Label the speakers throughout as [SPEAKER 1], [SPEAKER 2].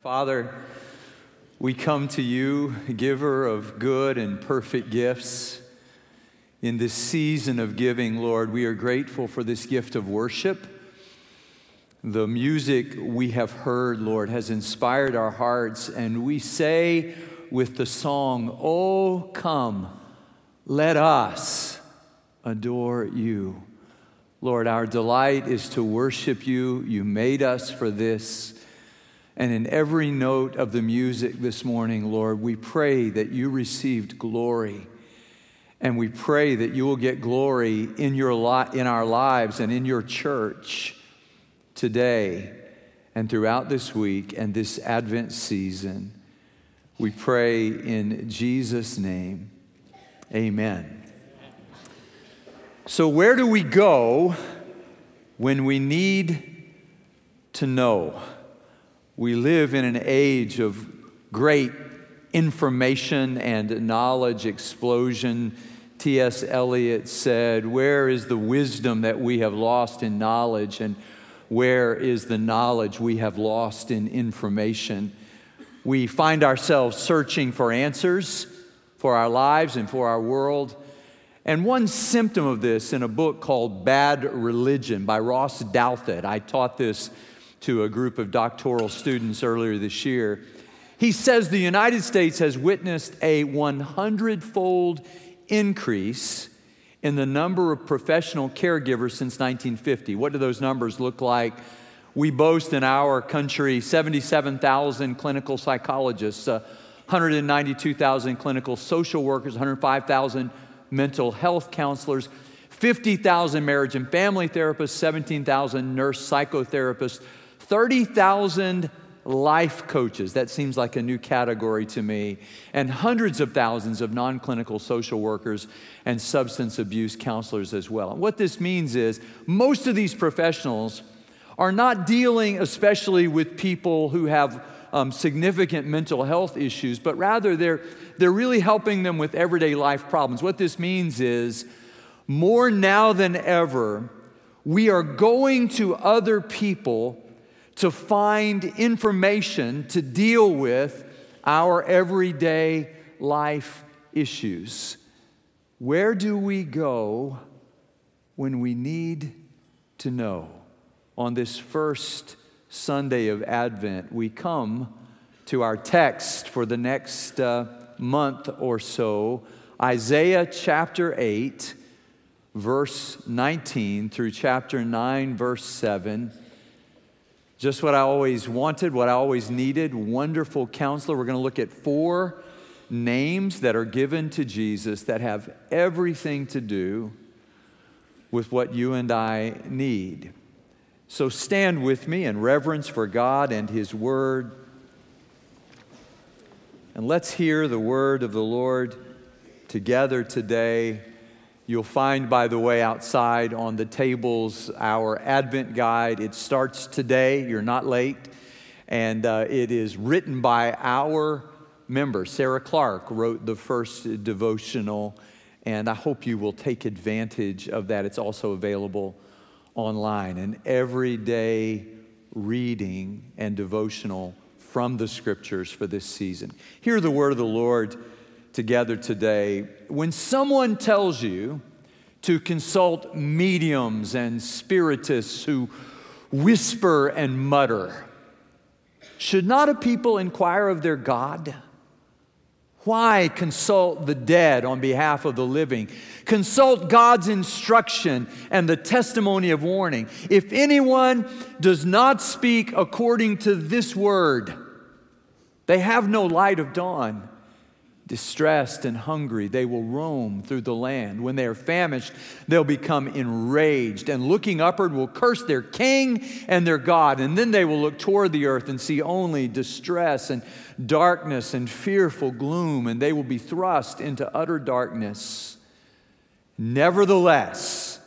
[SPEAKER 1] Father, we come to you, giver of good and perfect gifts. In this season of giving, Lord, we are grateful for this gift of worship. The music we have heard, Lord, has inspired our hearts, and we say with the song, Oh, come, let us adore you. Lord, our delight is to worship you. You made us for this. And in every note of the music this morning, Lord, we pray that you received glory. And we pray that you will get glory in, your li- in our lives and in your church today and throughout this week and this Advent season. We pray in Jesus' name. Amen. So, where do we go when we need to know? We live in an age of great information and knowledge explosion. T.S. Eliot said, Where is the wisdom that we have lost in knowledge, and where is the knowledge we have lost in information? We find ourselves searching for answers for our lives and for our world. And one symptom of this in a book called Bad Religion by Ross Douthat, I taught this to a group of doctoral students earlier this year. He says the United States has witnessed a 100 fold increase in the number of professional caregivers since 1950. What do those numbers look like? We boast in our country 77,000 clinical psychologists, uh, 192,000 clinical social workers, 105,000 mental health counselors, 50,000 marriage and family therapists, 17,000 nurse psychotherapists, 30,000 life coaches. That seems like a new category to me. And hundreds of thousands of non clinical social workers and substance abuse counselors as well. And what this means is most of these professionals are not dealing especially with people who have um, significant mental health issues, but rather they're, they're really helping them with everyday life problems. What this means is more now than ever, we are going to other people to find information to deal with our everyday life issues. Where do we go when we need to know? On this first Sunday of Advent, we come to our text for the next uh, month or so Isaiah chapter 8, verse 19 through chapter 9, verse 7. Just what I always wanted, what I always needed. Wonderful counselor. We're going to look at four names that are given to Jesus that have everything to do with what you and I need. So stand with me in reverence for God and His Word. And let's hear the word of the Lord together today. You'll find, by the way, outside on the tables our Advent guide. It starts today, you're not late, and uh, it is written by our member. Sarah Clark wrote the first devotional, and I hope you will take advantage of that. It's also available online, an everyday reading and devotional from the scriptures for this season. Hear the word of the Lord together today. When someone tells you to consult mediums and spiritists who whisper and mutter, should not a people inquire of their God? Why consult the dead on behalf of the living? Consult God's instruction and the testimony of warning. If anyone does not speak according to this word, they have no light of dawn. Distressed and hungry, they will roam through the land. When they are famished, they'll become enraged, and looking upward will curse their king and their God. And then they will look toward the earth and see only distress and darkness and fearful gloom, and they will be thrust into utter darkness. Nevertheless,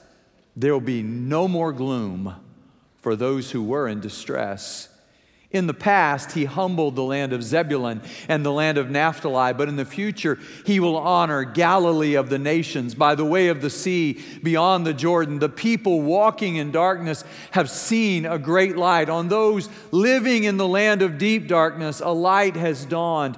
[SPEAKER 1] there will be no more gloom for those who were in distress In the past, he humbled the land of Zebulun and the land of Naphtali, but in the future, he will honor Galilee of the nations by the way of the sea beyond the Jordan. The people walking in darkness have seen a great light. On those living in the land of deep darkness, a light has dawned.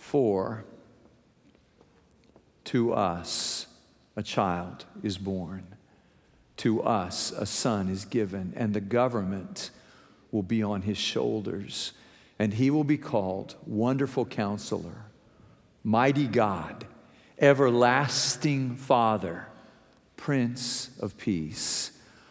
[SPEAKER 1] For to us a child is born, to us a son is given, and the government will be on his shoulders, and he will be called Wonderful Counselor, Mighty God, Everlasting Father, Prince of Peace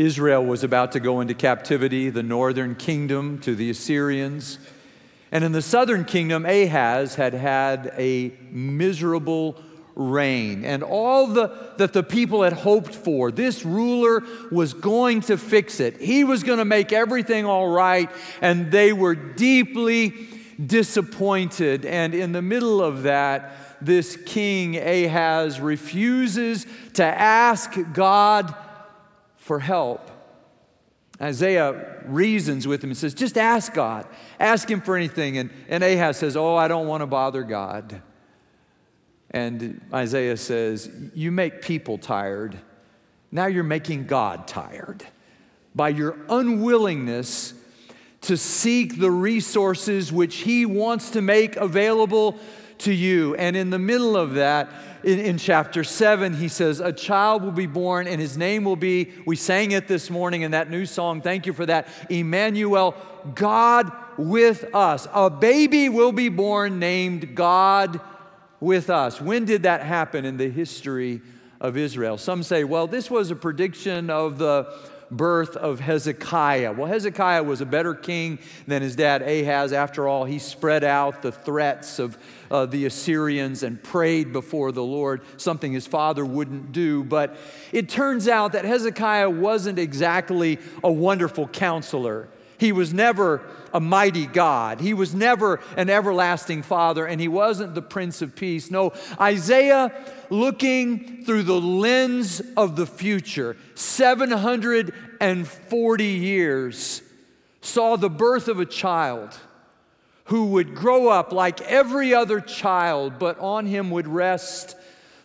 [SPEAKER 1] Israel was about to go into captivity, the northern kingdom to the Assyrians. And in the southern kingdom, Ahaz had had a miserable reign. And all the, that the people had hoped for, this ruler was going to fix it. He was going to make everything all right. And they were deeply disappointed. And in the middle of that, this king Ahaz refuses to ask God for help. Isaiah reasons with him and says, Just ask God. Ask him for anything. And, and Ahaz says, Oh, I don't want to bother God. And Isaiah says, You make people tired. Now you're making God tired by your unwillingness to seek the resources which He wants to make available to you. And in the middle of that, in, in, chapter 7, he says, A child will be born, and his name will be, we sang it this morning in that new song. Thank you for that. Emmanuel, God with us. A baby will be born named God with us. When did that happen in the history of Israel? Some say, well, this was a prediction of the birth of Hezekiah. Well, Hezekiah was a better king than his dad Ahaz. After all, he spread out the threats of uh, the Assyrians and prayed before the Lord, something his father wouldn't do. But it turns out that Hezekiah wasn't exactly a wonderful counselor. He was never a mighty God. He was never an everlasting Father, and he wasn't the Prince of Peace. No, Isaiah, looking through the lens of the future, 740 years, saw the birth of a child who would grow up like every other child, but on him would rest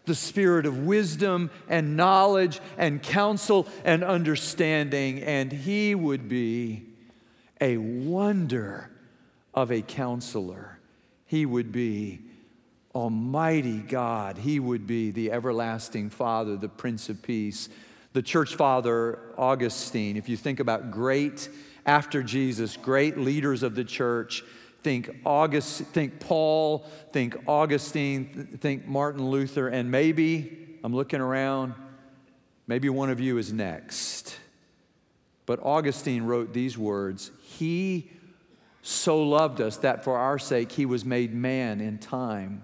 [SPEAKER 1] the spirit of wisdom and knowledge and counsel and understanding, and he would be a wonder of a counselor. He would be Almighty God. He would be the everlasting Father, the Prince of Peace. The church father, Augustine, if you think about great, after Jesus, great leaders of the church, think August, think Paul, think Augustine, think Martin Luther, and maybe, I'm looking around, maybe one of you is next. But Augustine wrote these words He so loved us that for our sake he was made man in time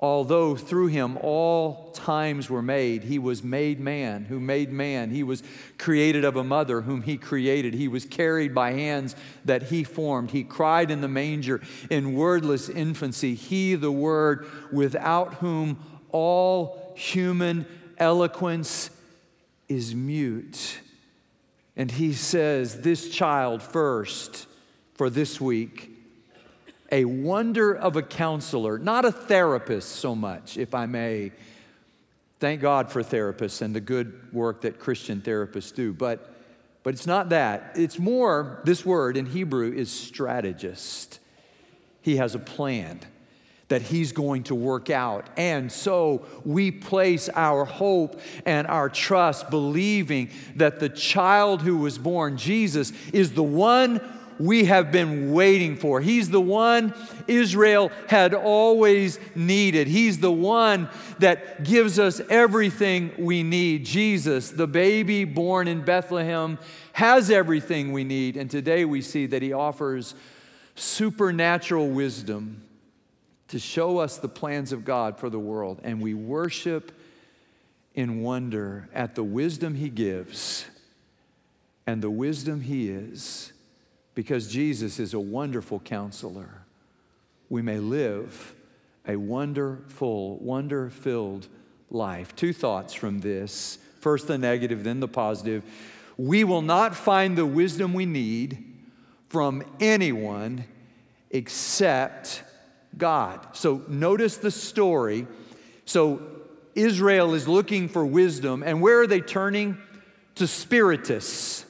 [SPEAKER 1] Although through him all times were made, he was made man, who made man. He was created of a mother whom he created. He was carried by hands that he formed. He cried in the manger in wordless infancy. He, the Word, without whom all human eloquence is mute. And he says, This child first for this week a wonder of a counselor, not a therapist so much, if I may. Thank God for therapists and the good work that Christian therapists do. But, But it's not that. It's more, this word in Hebrew is strategist. He has a plan that He's going to work out. And so we place our hope and our trust, believing that the child who was born, Jesus, is the one we have been waiting for. He's the one Israel had always needed. He's the one that gives us everything we need. Jesus, the baby born in Bethlehem, has everything we need. And today we see that He offers supernatural wisdom to show us the plans of God for the world. And we worship in wonder at the wisdom He gives and the wisdom He is, because Jesus is a wonderful counselor. We may live a wonderful, wonder filled life. Two thoughts from this first the negative, then the positive. We will not find the wisdom we need from anyone except God. So notice the story. So Israel is looking for wisdom, and where are they turning? To spiritists,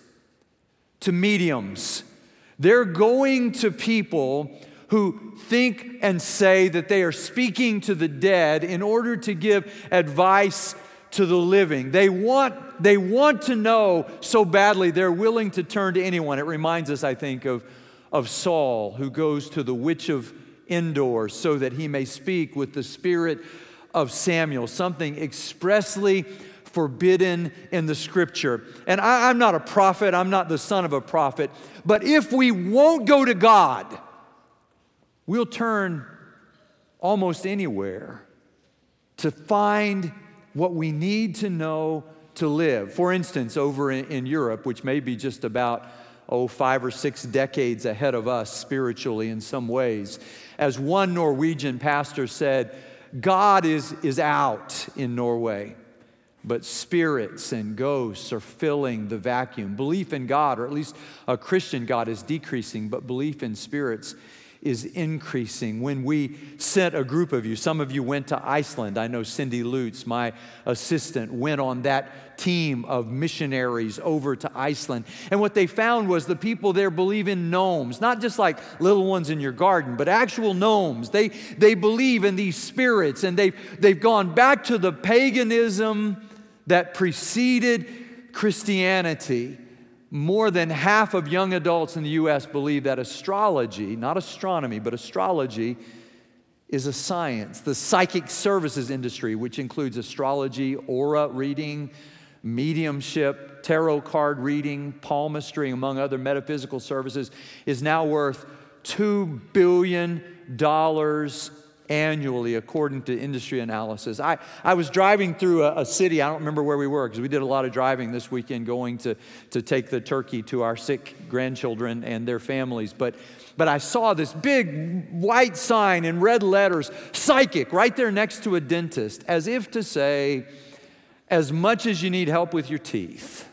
[SPEAKER 1] to mediums. They're going to people who think and say that they are speaking to the dead in order to give advice to the living. They want, they want to know so badly they're willing to turn to anyone. It reminds us, I think, of, of Saul, who goes to the witch of Endor so that he may speak with the spirit of Samuel, something expressly forbidden in the scripture. And I, am not a prophet, I'm not the son of a prophet, but if we won't go to God, we'll turn almost anywhere to find what we need to know to live. For instance, over in, in Europe, which may be just about oh, five or six decades ahead of us spiritually in some ways. As one Norwegian pastor said, God is, is out in Norway, but spirits and ghosts are filling the vacuum. Belief in God, or at least a Christian God, is decreasing, but belief in spirits is increasing. When we sent a group of you, some of you went to Iceland. I know Cindy Lutz, my assistant, went on that team of missionaries over to Iceland. And what they found was the people there believe in gnomes, not just like little ones in your garden, but actual gnomes. They, they believe in these spirits, and they've, they've gone back to the paganism that preceded Christianity more than half of young adults in the US believe that astrology, not astronomy, but astrology, is a science. The psychic services industry, which includes astrology, aura reading, mediumship, tarot card reading, palmistry, among other metaphysical services, is now worth $2 billion annually, according to industry analysis. I, I was driving through a, a city, I don't remember where we were, because we did a lot of driving this weekend going to, to take the turkey to our sick grandchildren and their families. But, but I saw this big white sign in red letters, psychic, right there next to a dentist, as if to say, as much as you need help with your teeth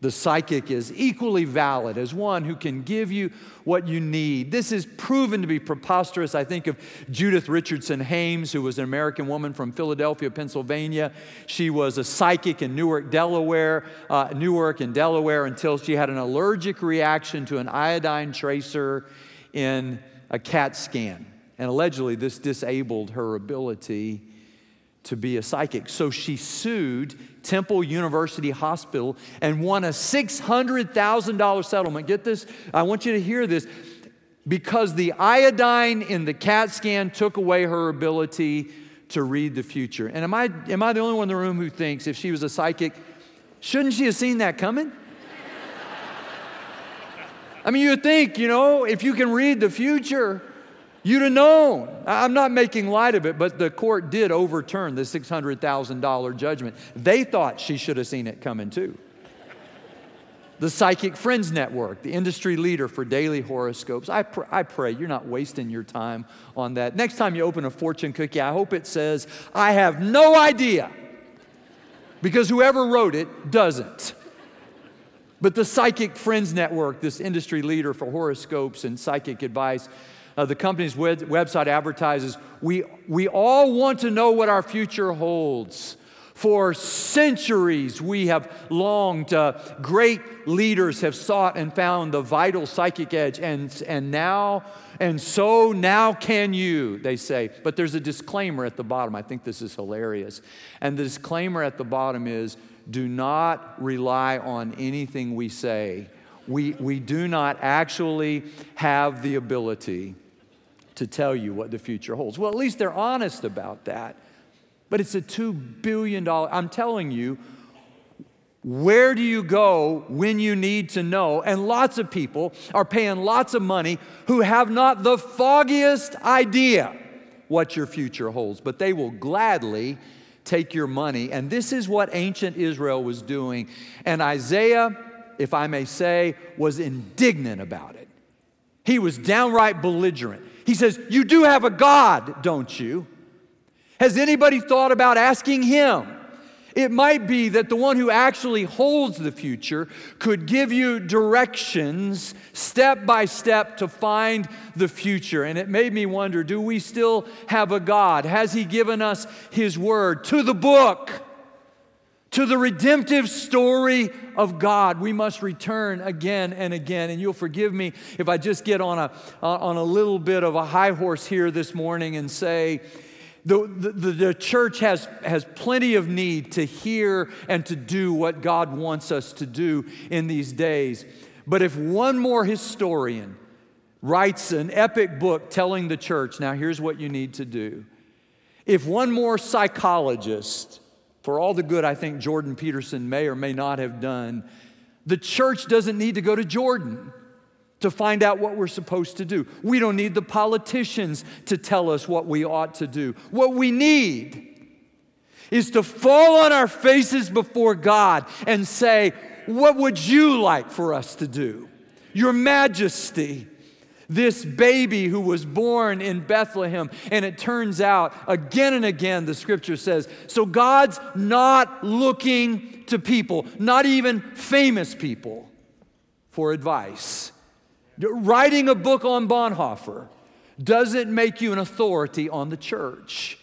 [SPEAKER 1] the psychic is equally valid as one who can give you what you need. This is proven to be preposterous. I think of Judith Richardson Haimes, who was an American woman from Philadelphia, Pennsylvania. She was a psychic in Newark, Delaware, uh, Newark and Delaware until she had an allergic reaction to an iodine tracer in a CAT scan. And allegedly, this disabled her ability to be a psychic. So she sued Temple University Hospital and won a $600,000 settlement. Get this, I want you to hear this. Because the iodine in the CAT scan took away her ability to read the future. And am I, am I the only one in the room who thinks if she was a psychic, shouldn't she have seen that coming? I mean, you would think, you know, if you can read the future, You'd have known. I'm not making light of it, but the court did overturn the $600,000 judgment. They thought she should have seen it coming too. The Psychic Friends Network, the industry leader for daily horoscopes. I, pr- I pray you're not wasting your time on that. Next time you open a fortune cookie, I hope it says, I have no idea. Because whoever wrote it doesn't. But the Psychic Friends Network, this industry leader for horoscopes and psychic advice, uh, the company's web- website advertises we, we all want to know what our future holds. For centuries, we have longed, uh, great leaders have sought and found the vital psychic edge, and, and now, and so now can you, they say. But there's a disclaimer at the bottom. I think this is hilarious. And the disclaimer at the bottom is do not rely on anything we say. We, we do not actually have the ability to tell you what the future holds. Well, at least they're honest about that. But it's a $2 billion, I'm telling you, where do you go when you need to know? And lots of people are paying lots of money who have not the foggiest idea what your future holds, but they will gladly take your money. And this is what ancient Israel was doing. And Isaiah, if I may say, was indignant about it. He was downright belligerent. He says, You do have a God, don't you? Has anybody thought about asking him? It might be that the one who actually holds the future could give you directions step by step to find the future. And it made me wonder do we still have a God? Has He given us His word to the book? To the redemptive story of God, we must return again and again. And you'll forgive me if I just get on a, uh, on a little bit of a high horse here this morning and say, the, the, the, church has, has plenty of need to hear and to do what God wants us to do in these days. But if one more historian writes an epic book telling the church, now here's what you need to do. If one more psychologist, for all the good I think Jordan Peterson may or may not have done, the church doesn't need to go to Jordan to find out what we're supposed to do. We don't need the politicians to tell us what we ought to do. What we need is to fall on our faces before God and say, What would you like for us to do? Your Majesty, this baby who was born in Bethlehem. And it turns out, again and again, the scripture says, so God's not looking to people, not even famous people, for advice. Writing a book on Bonhoeffer doesn't make you an authority on the church.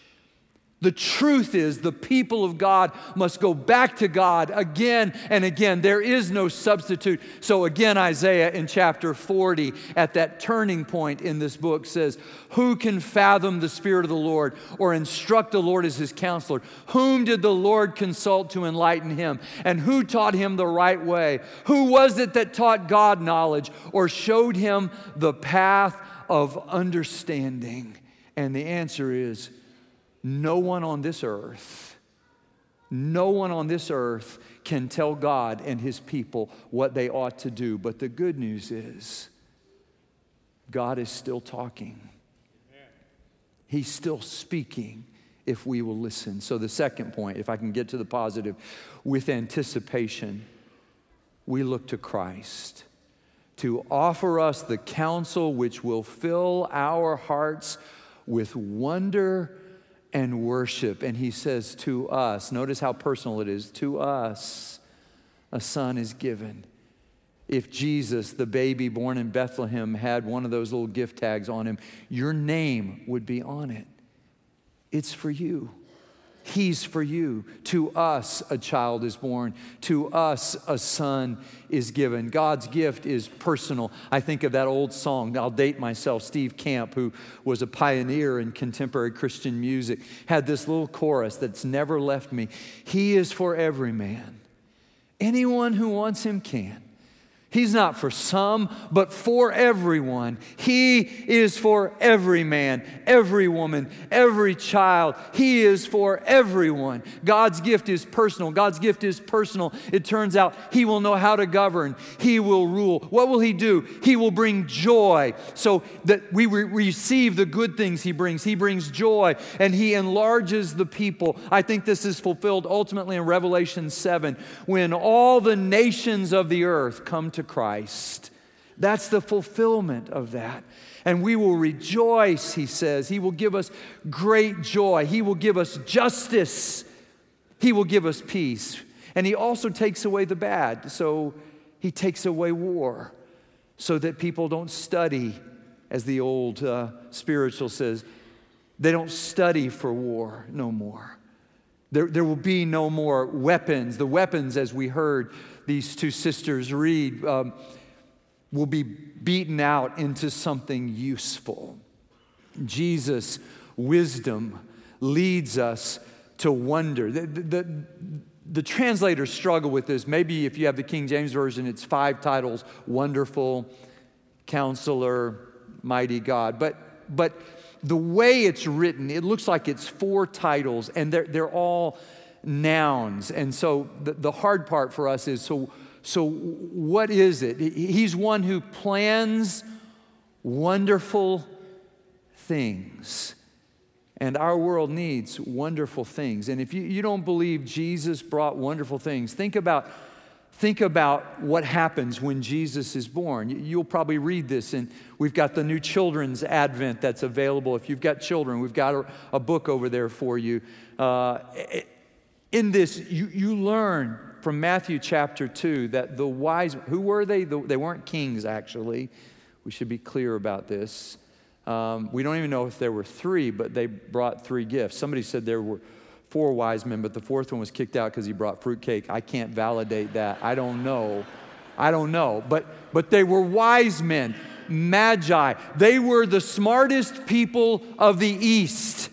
[SPEAKER 1] The truth is, the people of God must go back to God again and again. There is no substitute. So, again, Isaiah in chapter 40, at that turning point in this book, says, Who can fathom the Spirit of the Lord or instruct the Lord as his counselor? Whom did the Lord consult to enlighten him? And who taught him the right way? Who was it that taught God knowledge or showed him the path of understanding? And the answer is, no one on this earth, no one on this earth can tell God and his people what they ought to do. But the good news is, God is still talking. He's still speaking if we will listen. So, the second point, if I can get to the positive, with anticipation, we look to Christ to offer us the counsel which will fill our hearts with wonder and worship. And he says to us, notice how personal it is, to us, a son is given. If Jesus, the baby born in Bethlehem, had one of those little gift tags on him, your name would be on it. It's for you. He's for you. To us, a child is born. To us, a son is given. God's gift is personal. I think of that old song. I'll date myself. Steve Camp, who was a pioneer in contemporary Christian music, had this little chorus that's never left me He is for every man. Anyone who wants him can. He's not for some, but for everyone. He is for every man, every woman, every child. He is for everyone. God's gift is personal. God's gift is personal. It turns out He will know how to govern, He will rule. What will He do? He will bring joy so that we re- receive the good things He brings. He brings joy and He enlarges the people. I think this is fulfilled ultimately in Revelation 7 when all the nations of the earth come to to Christ. That's the fulfillment of that. And we will rejoice, he says. He will give us great joy. He will give us justice. He will give us peace. And he also takes away the bad. So he takes away war so that people don't study, as the old uh, spiritual says, they don't study for war no more. There, there will be no more weapons. The weapons, as we heard these two sisters read, um, will be beaten out into something useful. Jesus' wisdom leads us to wonder. The, the, the, translators struggle with this. Maybe if you have the King James Version, it's five titles Wonderful, Counselor, Mighty God. But, but the way it's written, it looks like it's four titles, and they're, they're all nouns. And so the, the hard part for us is so, so what is it? He's one who plans wonderful things. And our world needs wonderful things. And if you, you don't believe Jesus brought wonderful things, think about, think about what happens when Jesus is born. You'll probably read this, and we've got the new children's advent that's available. If you've got children, we've got a, a book over there for you. Uh, in this, you, you learn from Matthew chapter 2 that the wise, who were they? The, they weren't kings, actually. We should be clear about this. Um, we don't even know if there were three, but they brought three gifts. Somebody said there were four wise men, but the fourth one was kicked out because he brought fruitcake. I can't validate that. I don't know. I don't know. But, but they were wise men, magi. They were the smartest people of the East.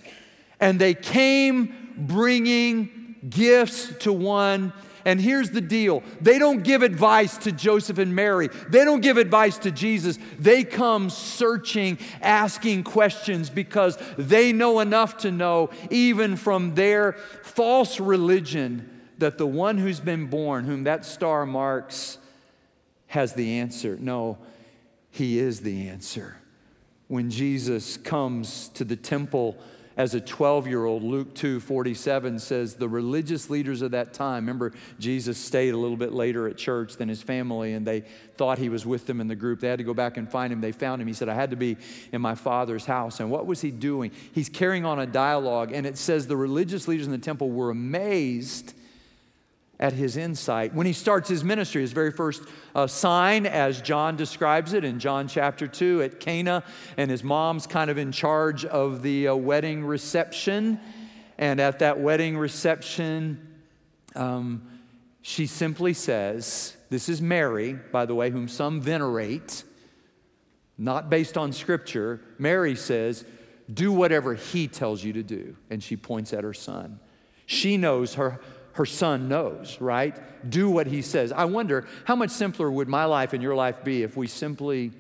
[SPEAKER 1] And they came bringing gifts to one and here's the deal they don't give advice to Joseph and Mary, they don't give advice to Jesus. They come searching, asking questions because they know enough to know, even from their false religion, that the one who's been born, whom that star marks, has the answer. No, he is the answer. When Jesus comes to the temple, as a 12 year old. Luke 2 47 says the religious leaders of that time, remember, Jesus stayed a little bit later at church than his family, and they thought he was with them in the group. They had to go back and find him. They found him. He said, I had to be in my father's house. And what was he doing? He's carrying on a dialogue, and it says the religious leaders in the temple were amazed at his insight. When he starts his ministry, his very first uh, sign, as John describes it in John chapter 2 at Cana, and his mom's kind of in charge of the uh, wedding reception. And at that wedding reception, um, she simply says, This is Mary, by the way, whom some venerate, not based on scripture. Mary says, Do whatever he tells you to do. And she points at her son. She knows her her son knows, right? Do what he says. I wonder how much simpler would my life and your life be if we simply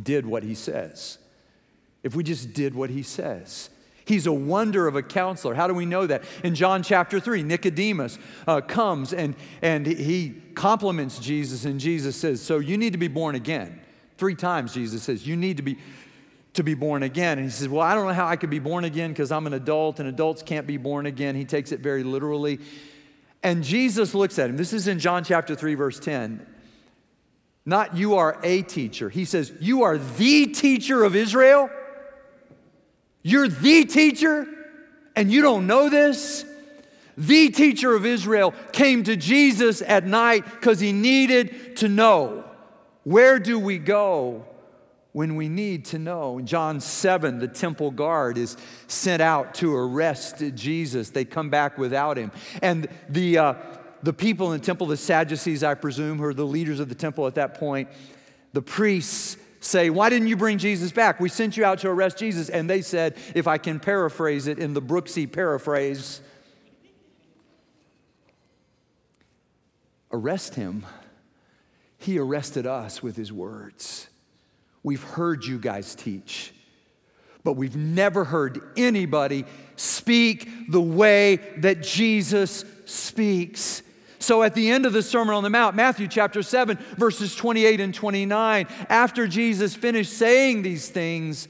[SPEAKER 1] did what he says? If we just did what he says. He's a wonder of a counselor. How do we know that? In John chapter 3, Nicodemus uh, comes and, and he compliments Jesus, and Jesus says, So you need to be born again. Three times Jesus says, You need to be to be born again. And he says, Well, I don't know how I could be born again because I'm an adult and adults can't be born again. He takes it very literally. And Jesus looks at him. This is in John chapter 3, verse 10. Not you are a teacher. He says, You are the teacher of Israel. You're the teacher, and you don't know this. The teacher of Israel came to Jesus at night because he needed to know where do we go when we need to know. In John 7, the temple guard is sent out to arrest Jesus. They come back without him. And the, uh, the people in the temple, the Sadducees, I presume, who are the leaders of the temple at that point, the priests say, Why didn't you bring Jesus back? We sent you out to arrest Jesus. And they said, if I can paraphrase it in the Brooksy paraphrase, arrest him. He arrested us with his words. We've heard you guys teach, but we've never heard anybody speak the way that Jesus speaks. So at the end of the Sermon on the Mount, Matthew chapter 7, verses 28 and 29, after Jesus finished saying these things,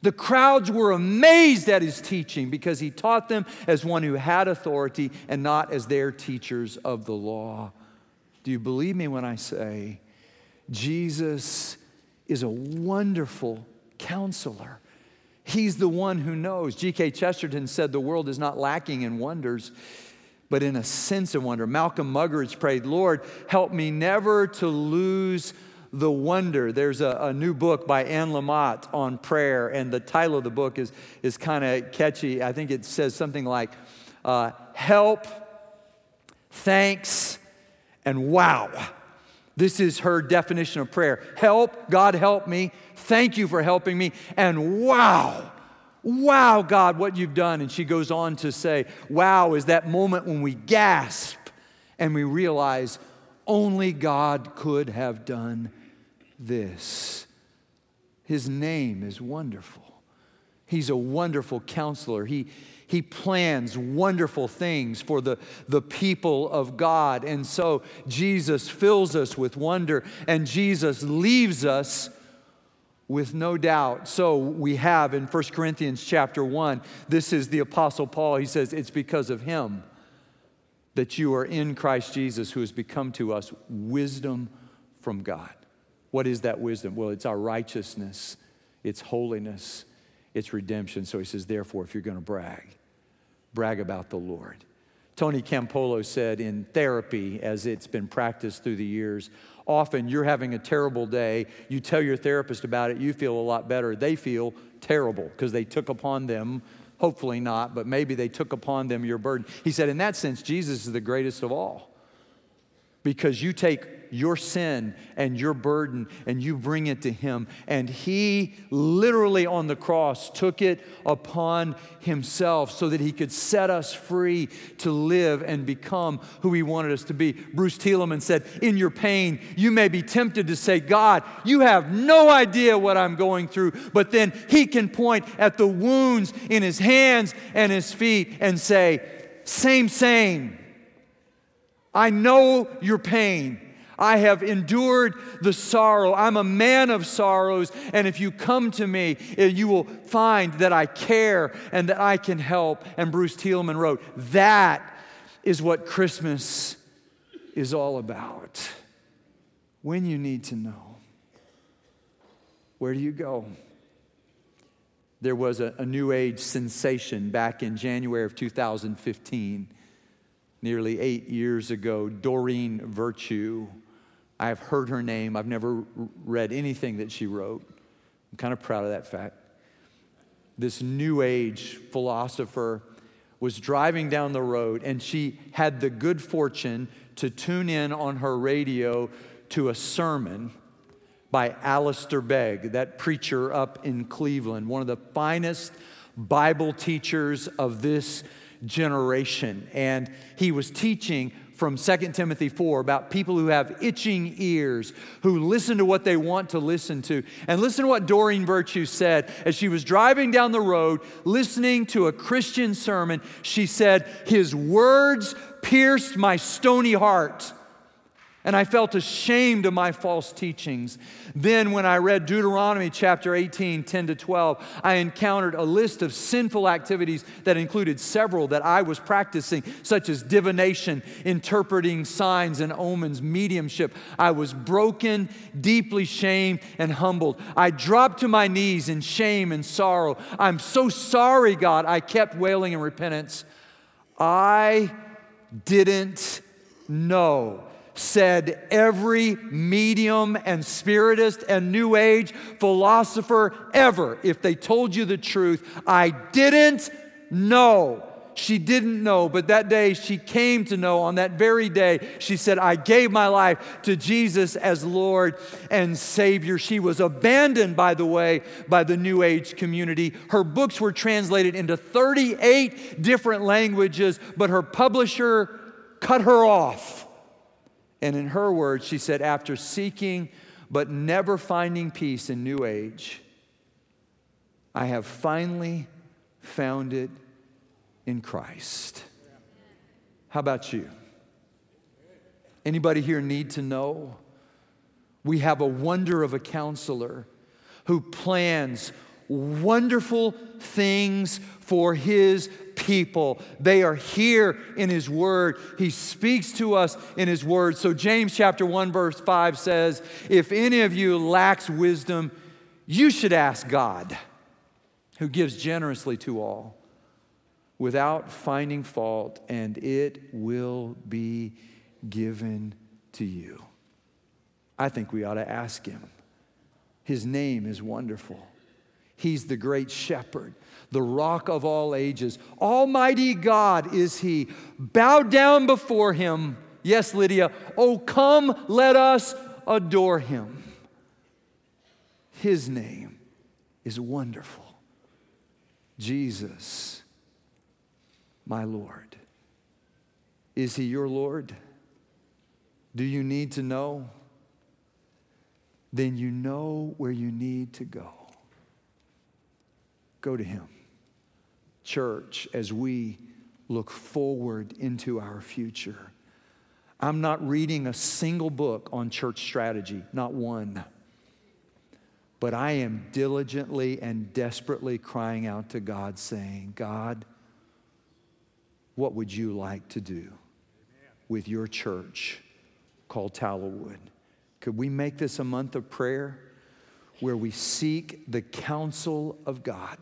[SPEAKER 1] the crowds were amazed at his teaching because he taught them as one who had authority and not as their teachers of the law. Do you believe me when I say Jesus is a wonderful counselor. He's the one who knows. G.K. Chesterton said the world is not lacking in wonders, but in a sense of wonder. Malcolm Muggeridge prayed, Lord, help me never to lose the wonder. There's a, a, new book by Anne Lamott on prayer, and the title of the book is, is kind of catchy. I think it says something like, uh, help, thanks, and wow. This is her definition of prayer. Help, God help me. Thank you for helping me. And wow, wow, God, what you've done. And she goes on to say, wow is that moment when we gasp and we realize only God could have done this. His name is wonderful. He's a wonderful counselor. He, he plans wonderful things for the, the people of God. And so Jesus fills us with wonder, and Jesus leaves us with no doubt. So we have in 1 Corinthians chapter 1, this is the Apostle Paul. He says, It's because of him that you are in Christ Jesus, who has become to us wisdom from God. What is that wisdom? Well, it's our righteousness, it's holiness, it's redemption. So he says, therefore, if you're going to brag, brag about the Lord. Tony Campolo said in therapy, as it's been practiced through the years, often you're having a terrible day, you tell your therapist about it, you feel a lot better. They feel terrible because they took upon them, hopefully not, but maybe they took upon them your burden. He said, in that sense, Jesus is the greatest of all because you take your sin and your burden and you bring it to him. And he literally on the cross took it upon himself so that he could set us free to live and become who he wanted us to be. Bruce Thielemann said, In your pain, you may be tempted to say, God, you have no idea what I'm going through. But then he can point at the wounds in his hands and his feet and say, Same, same. I know your pain. I have endured the sorrow. I'm a man of sorrows. And if you come to me, eh, you will find that I care and that I can help. And Bruce Thielemann wrote, That is what Christmas is all about. When you need to know, where do you go? There was a, a New Age sensation back in January of 2015 nearly eight years ago, Doreen Virtue. I have heard her name. I've never read anything that she wrote. I'm kind of proud of that fact. This New Age philosopher was driving down the road and she had the good fortune to tune in on her radio to a sermon by Alistair Begg, that preacher up in Cleveland, one of the finest Bible teachers of this generation. And he was teaching from 2 Timothy 4 about people who have itching ears, who listen to what they want to listen to. And listen to what Doreen Virtue said as she was driving down the road listening to a Christian sermon. She said, His words pierced my stony heart and I felt ashamed of my false teachings. Then, when I read Deuteronomy chapter 18, 10 to 12, I encountered a list of sinful activities that included several that I was practicing, such as divination, interpreting signs and omens, mediumship. I was broken, deeply shamed, and humbled. I dropped to my knees in shame and sorrow. I'm so sorry, God. I kept wailing in repentance. I didn't know said every medium and spiritist and New Age philosopher ever, if they told you the truth, I didn't know. She didn't know, but that day she came to know. On that very day, she said, I gave my life to Jesus as Lord and Savior. She was abandoned, by the way, by the New Age community. Her books were translated into 38 different languages, but her publisher cut her off. And in her words, she said, after seeking but never finding peace in New Age, I have finally found it in Christ. How about you? Anybody here need to know? We have a wonder of a counselor who plans wonderful things for his people. They are here in His Word. He speaks to us in His Word. So, James chapter 1, verse 5 says, If any of you lacks wisdom, you should ask God, who gives generously to all, without finding fault, and it will be given to you. I think we ought to ask Him. His name is wonderful. He's the great shepherd, the rock of all ages. Almighty God is He. Bow down before Him. Yes, Lydia. Oh, come, let us adore Him. His name is wonderful. Jesus, my Lord. Is He your Lord? Do you need to know? Then you know where you need to go. Go to Him. Church, as we look forward into our future, I'm not reading a single book on church strategy, not one. But I am diligently and desperately crying out to God, saying, God, what would you like to do with your church called Tallowood? Could we make this a month of prayer where we seek the counsel of God?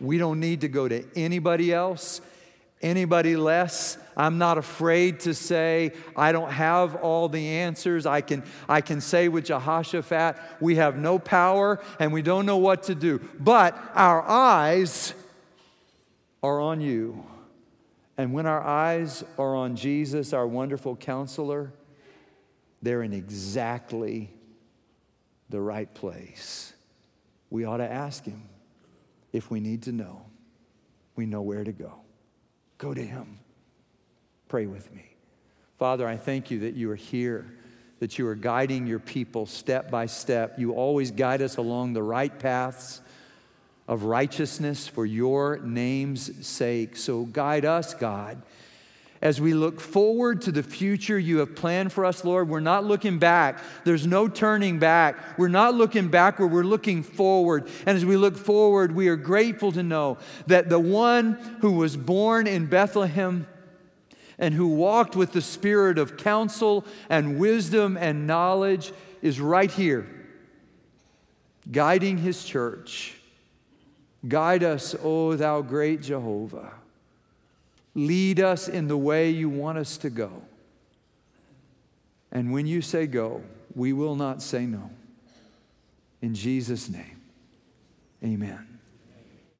[SPEAKER 1] We don't need to go to anybody else, anybody less. I'm not afraid to say I don't have all the answers. I can, I can say with Jehoshaphat, we have no power and we don't know what to do. But our eyes are on you. And when our eyes are on Jesus, our wonderful counselor, they're in exactly the right place. We ought to ask Him if we need to know. We know where to go. Go to Him. Pray with me. Father, I thank you that you are here, that you are guiding your people step by step. You always guide us along the right paths of righteousness for your name's sake. So guide us, God as we look forward to the future you have planned for us, Lord, we're not looking back. There's no turning back. We're not looking backward, we're looking forward. And as we look forward, we are grateful to know that the one who was born in Bethlehem and who walked with the spirit of counsel and wisdom and knowledge is right here, guiding his church. Guide us, O thou great Jehovah. Lead us in the way you want us to go. And when you say go, we will not say no. In Jesus' name, amen.